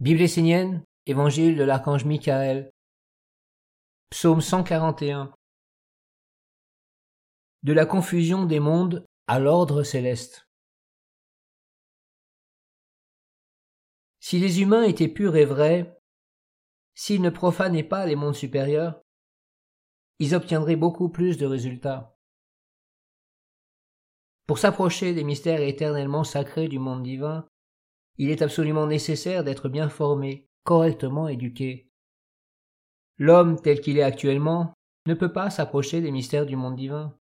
Bible essénienne, Évangile de l'archange Michael, Psaume 141. De la confusion des mondes à l'ordre céleste. Si les humains étaient purs et vrais, s'ils ne profanaient pas les mondes supérieurs, ils obtiendraient beaucoup plus de résultats. Pour s'approcher des mystères éternellement sacrés du monde divin, il est absolument nécessaire d'être bien formé, correctement éduqué. L'homme tel qu'il est actuellement ne peut pas s'approcher des mystères du monde divin.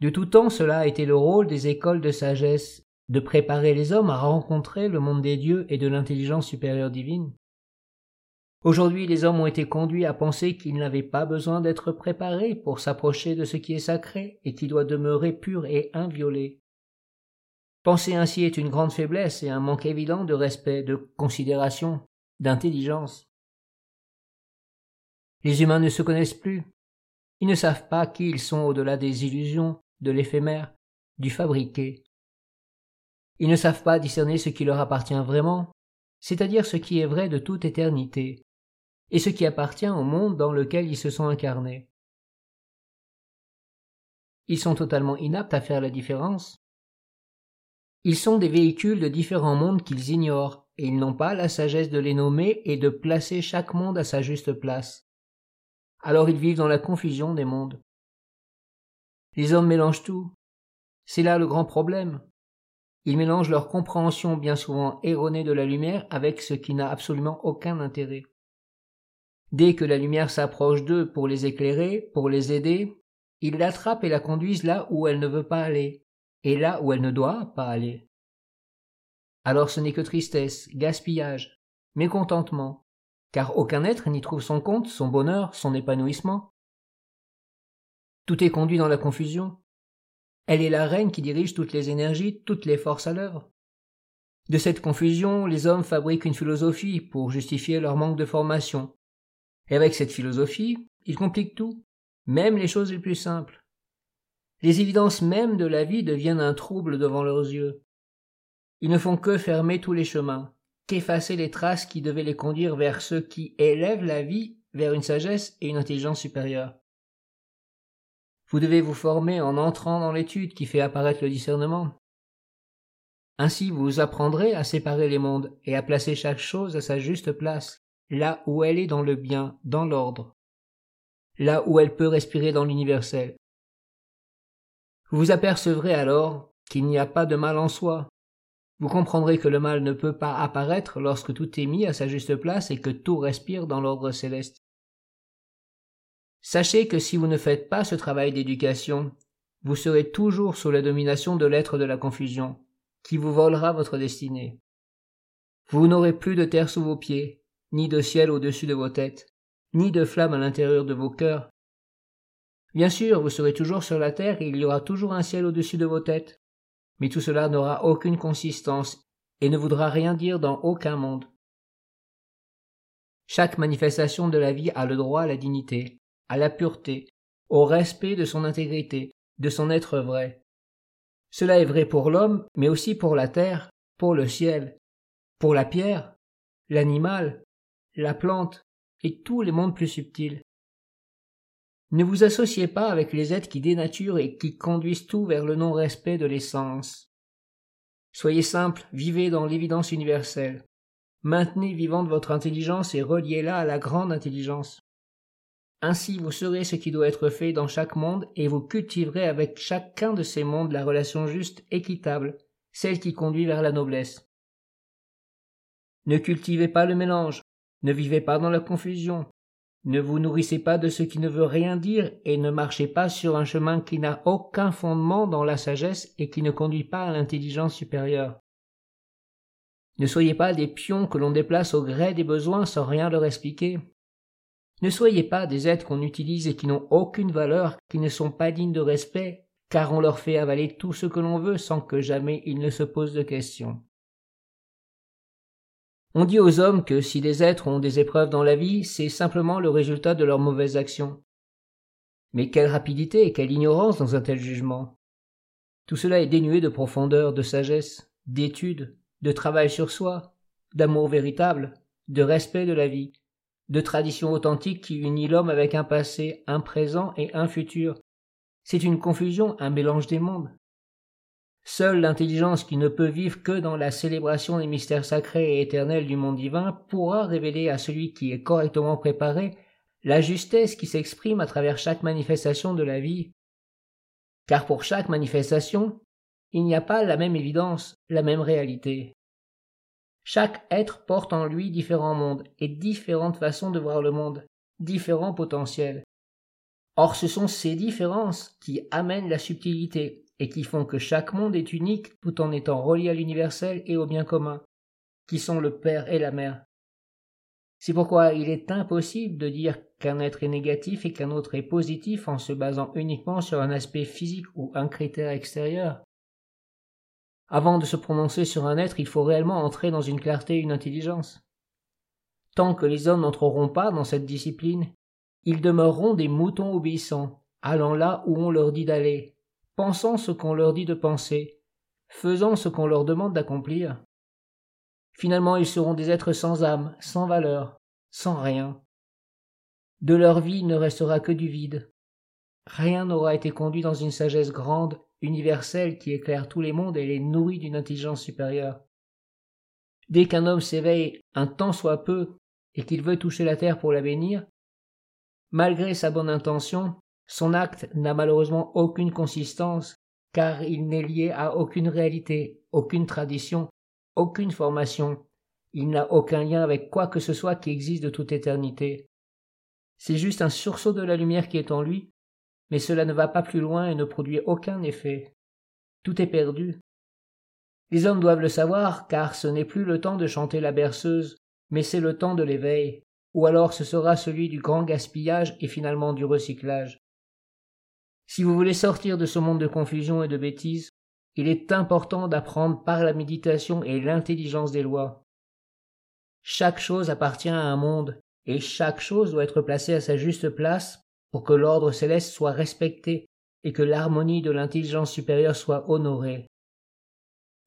De tout temps cela a été le rôle des écoles de sagesse, de préparer les hommes à rencontrer le monde des dieux et de l'intelligence supérieure divine. Aujourd'hui les hommes ont été conduits à penser qu'ils n'avaient pas besoin d'être préparés pour s'approcher de ce qui est sacré et qui doit demeurer pur et inviolé. Penser ainsi est une grande faiblesse et un manque évident de respect, de considération, d'intelligence. Les humains ne se connaissent plus. Ils ne savent pas qui ils sont au-delà des illusions, de l'éphémère, du fabriqué. Ils ne savent pas discerner ce qui leur appartient vraiment, c'est-à-dire ce qui est vrai de toute éternité, et ce qui appartient au monde dans lequel ils se sont incarnés. Ils sont totalement inaptes à faire la différence, ils sont des véhicules de différents mondes qu'ils ignorent, et ils n'ont pas la sagesse de les nommer et de placer chaque monde à sa juste place. Alors ils vivent dans la confusion des mondes. Les hommes mélangent tout. C'est là le grand problème. Ils mélangent leur compréhension bien souvent erronée de la lumière avec ce qui n'a absolument aucun intérêt. Dès que la lumière s'approche d'eux pour les éclairer, pour les aider, ils l'attrapent et la conduisent là où elle ne veut pas aller, et là où elle ne doit pas aller. Alors ce n'est que tristesse, gaspillage, mécontentement, car aucun être n'y trouve son compte, son bonheur, son épanouissement. Tout est conduit dans la confusion. Elle est la reine qui dirige toutes les énergies, toutes les forces à l'œuvre. De cette confusion, les hommes fabriquent une philosophie pour justifier leur manque de formation. Et avec cette philosophie, ils compliquent tout, même les choses les plus simples. Les évidences mêmes de la vie deviennent un trouble devant leurs yeux. Ils ne font que fermer tous les chemins, qu'effacer les traces qui devaient les conduire vers ceux qui élèvent la vie vers une sagesse et une intelligence supérieure. Vous devez vous former en entrant dans l'étude qui fait apparaître le discernement. Ainsi vous apprendrez à séparer les mondes et à placer chaque chose à sa juste place, là où elle est dans le bien, dans l'ordre, là où elle peut respirer dans l'universel, vous apercevrez alors qu'il n'y a pas de mal en soi. Vous comprendrez que le mal ne peut pas apparaître lorsque tout est mis à sa juste place et que tout respire dans l'ordre céleste. Sachez que si vous ne faites pas ce travail d'éducation, vous serez toujours sous la domination de l'être de la confusion, qui vous volera votre destinée. Vous n'aurez plus de terre sous vos pieds, ni de ciel au-dessus de vos têtes, ni de flamme à l'intérieur de vos cœurs, Bien sûr, vous serez toujours sur la terre et il y aura toujours un ciel au-dessus de vos têtes. Mais tout cela n'aura aucune consistance et ne voudra rien dire dans aucun monde. Chaque manifestation de la vie a le droit à la dignité, à la pureté, au respect de son intégrité, de son être vrai. Cela est vrai pour l'homme, mais aussi pour la terre, pour le ciel, pour la pierre, l'animal, la plante et tous les mondes plus subtils. Ne vous associez pas avec les êtres qui dénaturent et qui conduisent tout vers le non-respect de l'essence. Soyez simple, vivez dans l'évidence universelle. Maintenez vivante votre intelligence et reliez-la à la grande intelligence. Ainsi vous saurez ce qui doit être fait dans chaque monde et vous cultiverez avec chacun de ces mondes la relation juste, équitable, celle qui conduit vers la noblesse. Ne cultivez pas le mélange, ne vivez pas dans la confusion, ne vous nourrissez pas de ce qui ne veut rien dire et ne marchez pas sur un chemin qui n'a aucun fondement dans la sagesse et qui ne conduit pas à l'intelligence supérieure. Ne soyez pas des pions que l'on déplace au gré des besoins sans rien leur expliquer. Ne soyez pas des êtres qu'on utilise et qui n'ont aucune valeur, qui ne sont pas dignes de respect, car on leur fait avaler tout ce que l'on veut sans que jamais ils ne se posent de questions. On dit aux hommes que si les êtres ont des épreuves dans la vie, c'est simplement le résultat de leurs mauvaises actions. Mais quelle rapidité et quelle ignorance dans un tel jugement. Tout cela est dénué de profondeur, de sagesse, d'étude, de travail sur soi, d'amour véritable, de respect de la vie, de tradition authentique qui unit l'homme avec un passé, un présent et un futur. C'est une confusion, un mélange des mondes. Seule l'intelligence qui ne peut vivre que dans la célébration des mystères sacrés et éternels du monde divin pourra révéler à celui qui est correctement préparé la justesse qui s'exprime à travers chaque manifestation de la vie. Car pour chaque manifestation, il n'y a pas la même évidence, la même réalité. Chaque être porte en lui différents mondes et différentes façons de voir le monde, différents potentiels. Or ce sont ces différences qui amènent la subtilité et qui font que chaque monde est unique tout en étant relié à l'universel et au bien commun, qui sont le Père et la Mère. C'est pourquoi il est impossible de dire qu'un être est négatif et qu'un autre est positif en se basant uniquement sur un aspect physique ou un critère extérieur. Avant de se prononcer sur un être, il faut réellement entrer dans une clarté et une intelligence. Tant que les hommes n'entreront pas dans cette discipline, ils demeureront des moutons obéissants, allant là où on leur dit d'aller, pensant ce qu'on leur dit de penser, faisant ce qu'on leur demande d'accomplir. Finalement, ils seront des êtres sans âme, sans valeur, sans rien. De leur vie ne restera que du vide. Rien n'aura été conduit dans une sagesse grande, universelle qui éclaire tous les mondes et les nourrit d'une intelligence supérieure. Dès qu'un homme s'éveille un temps soit peu et qu'il veut toucher la terre pour la bénir, malgré sa bonne intention, son acte n'a malheureusement aucune consistance, car il n'est lié à aucune réalité, aucune tradition, aucune formation, il n'a aucun lien avec quoi que ce soit qui existe de toute éternité. C'est juste un sursaut de la lumière qui est en lui, mais cela ne va pas plus loin et ne produit aucun effet. Tout est perdu. Les hommes doivent le savoir, car ce n'est plus le temps de chanter la berceuse, mais c'est le temps de l'éveil, ou alors ce sera celui du grand gaspillage et finalement du recyclage. Si vous voulez sortir de ce monde de confusion et de bêtises, il est important d'apprendre par la méditation et l'intelligence des lois. Chaque chose appartient à un monde, et chaque chose doit être placée à sa juste place pour que l'ordre céleste soit respecté et que l'harmonie de l'intelligence supérieure soit honorée.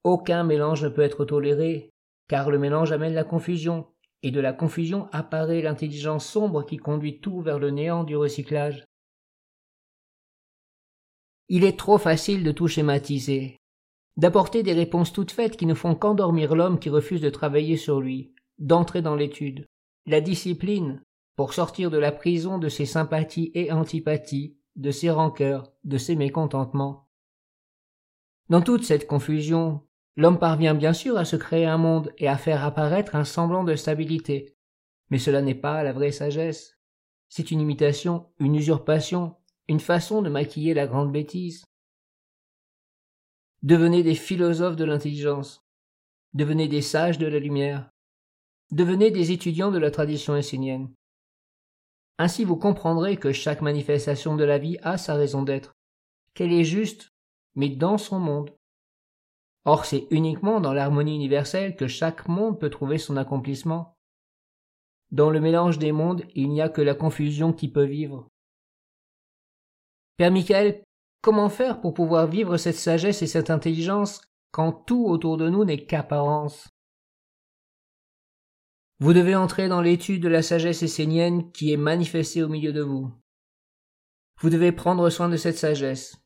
Aucun mélange ne peut être toléré, car le mélange amène la confusion, et de la confusion apparaît l'intelligence sombre qui conduit tout vers le néant du recyclage. Il est trop facile de tout schématiser, d'apporter des réponses toutes faites qui ne font qu'endormir l'homme qui refuse de travailler sur lui, d'entrer dans l'étude. La discipline, pour sortir de la prison de ses sympathies et antipathies, de ses rancœurs, de ses mécontentements. Dans toute cette confusion, l'homme parvient bien sûr à se créer un monde et à faire apparaître un semblant de stabilité. Mais cela n'est pas la vraie sagesse. C'est une imitation, une usurpation, une façon de maquiller la grande bêtise. Devenez des philosophes de l'intelligence. Devenez des sages de la lumière. Devenez des étudiants de la tradition essénienne. Ainsi vous comprendrez que chaque manifestation de la vie a sa raison d'être, qu'elle est juste, mais dans son monde. Or c'est uniquement dans l'harmonie universelle que chaque monde peut trouver son accomplissement. Dans le mélange des mondes, il n'y a que la confusion qui peut vivre. Père Michael, comment faire pour pouvoir vivre cette sagesse et cette intelligence quand tout autour de nous n'est qu'apparence? Vous devez entrer dans l'étude de la sagesse essénienne qui est manifestée au milieu de vous. Vous devez prendre soin de cette sagesse.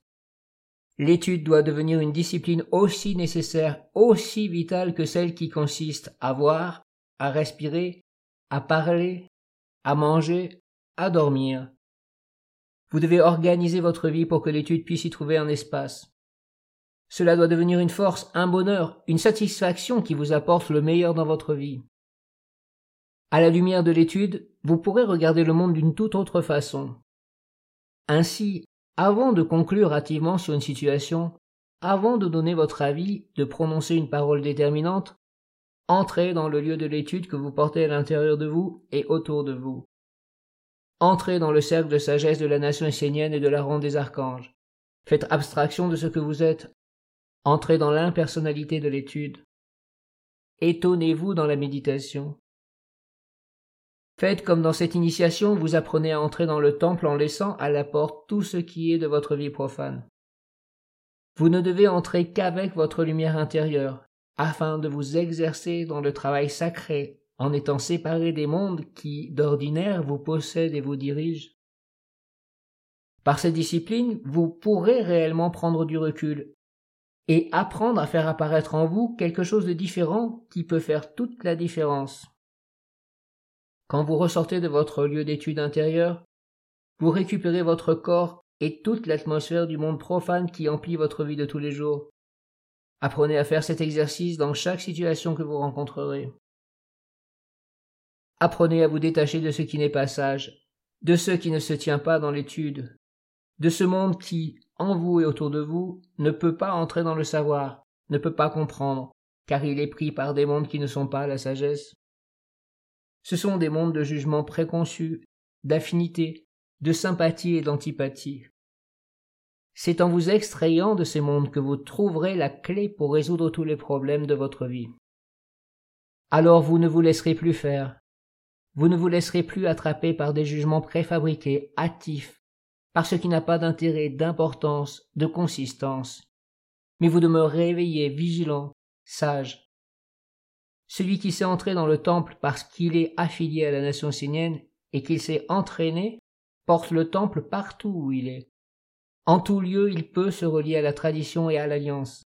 L'étude doit devenir une discipline aussi nécessaire, aussi vitale que celle qui consiste à voir, à respirer, à parler, à manger, à dormir, vous devez organiser votre vie pour que l'étude puisse y trouver un espace. Cela doit devenir une force, un bonheur, une satisfaction qui vous apporte le meilleur dans votre vie. À la lumière de l'étude, vous pourrez regarder le monde d'une toute autre façon. Ainsi, avant de conclure hâtivement sur une situation, avant de donner votre avis, de prononcer une parole déterminante, entrez dans le lieu de l'étude que vous portez à l'intérieur de vous et autour de vous. Entrez dans le cercle de sagesse de la nation essénienne et de la ronde des archanges. Faites abstraction de ce que vous êtes. Entrez dans l'impersonnalité de l'étude. Étonnez-vous dans la méditation. Faites comme dans cette initiation, vous apprenez à entrer dans le temple en laissant à la porte tout ce qui est de votre vie profane. Vous ne devez entrer qu'avec votre lumière intérieure, afin de vous exercer dans le travail sacré en étant séparé des mondes qui, d'ordinaire, vous possèdent et vous dirigent. Par cette discipline, vous pourrez réellement prendre du recul et apprendre à faire apparaître en vous quelque chose de différent qui peut faire toute la différence. Quand vous ressortez de votre lieu d'étude intérieur, vous récupérez votre corps et toute l'atmosphère du monde profane qui emplit votre vie de tous les jours. Apprenez à faire cet exercice dans chaque situation que vous rencontrerez. Apprenez à vous détacher de ce qui n'est pas sage, de ce qui ne se tient pas dans l'étude, de ce monde qui, en vous et autour de vous, ne peut pas entrer dans le savoir, ne peut pas comprendre, car il est pris par des mondes qui ne sont pas la sagesse. Ce sont des mondes de jugement préconçus, d'affinité, de sympathie et d'antipathie. C'est en vous extrayant de ces mondes que vous trouverez la clé pour résoudre tous les problèmes de votre vie. Alors vous ne vous laisserez plus faire. Vous ne vous laisserez plus attraper par des jugements préfabriqués, hâtifs, par ce qui n'a pas d'intérêt, d'importance, de consistance. Mais vous demeurez réveillé, vigilant, sage. Celui qui s'est entré dans le temple parce qu'il est affilié à la nation sienienne et qu'il s'est entraîné porte le temple partout où il est. En tout lieu, il peut se relier à la tradition et à l'alliance.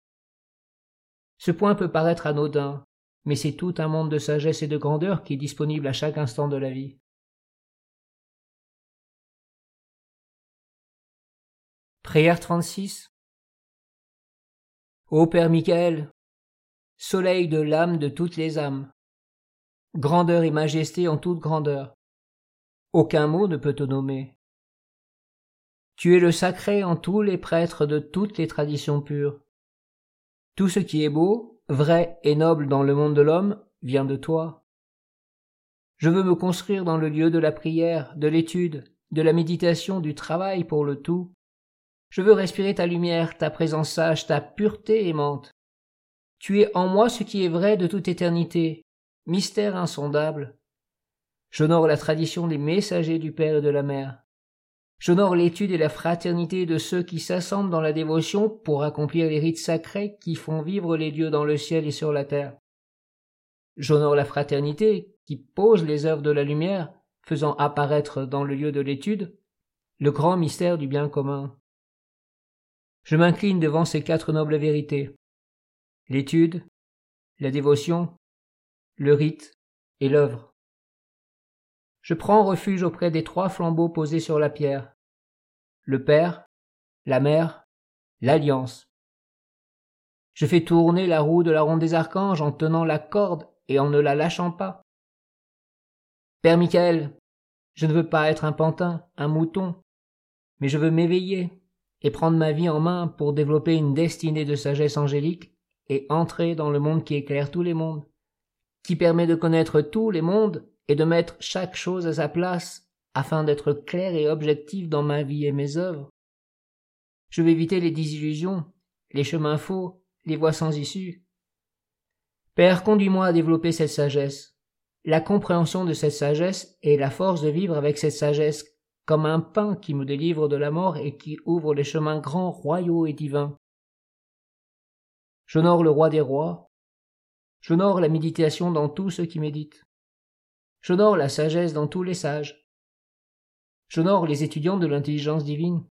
Ce point peut paraître anodin, mais c'est tout un monde de sagesse et de grandeur qui est disponible à chaque instant de la vie. Prière 36 Ô Père Michael, soleil de l'âme de toutes les âmes, grandeur et majesté en toute grandeur, aucun mot ne peut te nommer. Tu es le sacré en tous les prêtres de toutes les traditions pures. Tout ce qui est beau, vrai et noble dans le monde de l'homme vient de toi. Je veux me construire dans le lieu de la prière, de l'étude, de la méditation, du travail pour le tout. Je veux respirer ta lumière, ta présence sage, ta pureté aimante. Tu es en moi ce qui est vrai de toute éternité, mystère insondable. J'honore la tradition des messagers du Père et de la Mère. J'honore l'étude et la fraternité de ceux qui s'assemblent dans la dévotion pour accomplir les rites sacrés qui font vivre les dieux dans le ciel et sur la terre. J'honore la fraternité qui pose les œuvres de la lumière, faisant apparaître dans le lieu de l'étude le grand mystère du bien commun. Je m'incline devant ces quatre nobles vérités l'étude, la dévotion, le rite et l'œuvre. Je prends refuge auprès des trois flambeaux posés sur la pierre. Le Père, la Mère, l'Alliance. Je fais tourner la roue de la ronde des archanges en tenant la corde et en ne la lâchant pas. Père Michael, je ne veux pas être un pantin, un mouton, mais je veux m'éveiller et prendre ma vie en main pour développer une destinée de sagesse angélique et entrer dans le monde qui éclaire tous les mondes, qui permet de connaître tous les mondes et de mettre chaque chose à sa place afin d'être clair et objectif dans ma vie et mes œuvres. Je vais éviter les désillusions, les chemins faux, les voies sans issue. Père, conduis-moi à développer cette sagesse, la compréhension de cette sagesse et la force de vivre avec cette sagesse comme un pain qui me délivre de la mort et qui ouvre les chemins grands, royaux et divins. J'honore le roi des rois. J'honore la méditation dans tout ce qui médite. J'honore la sagesse dans tous les sages. J'honore les étudiants de l'intelligence divine.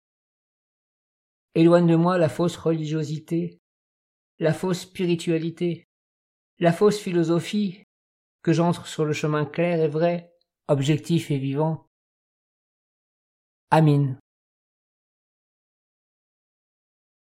Éloigne de moi la fausse religiosité, la fausse spiritualité, la fausse philosophie, que j'entre sur le chemin clair et vrai, objectif et vivant. Amin.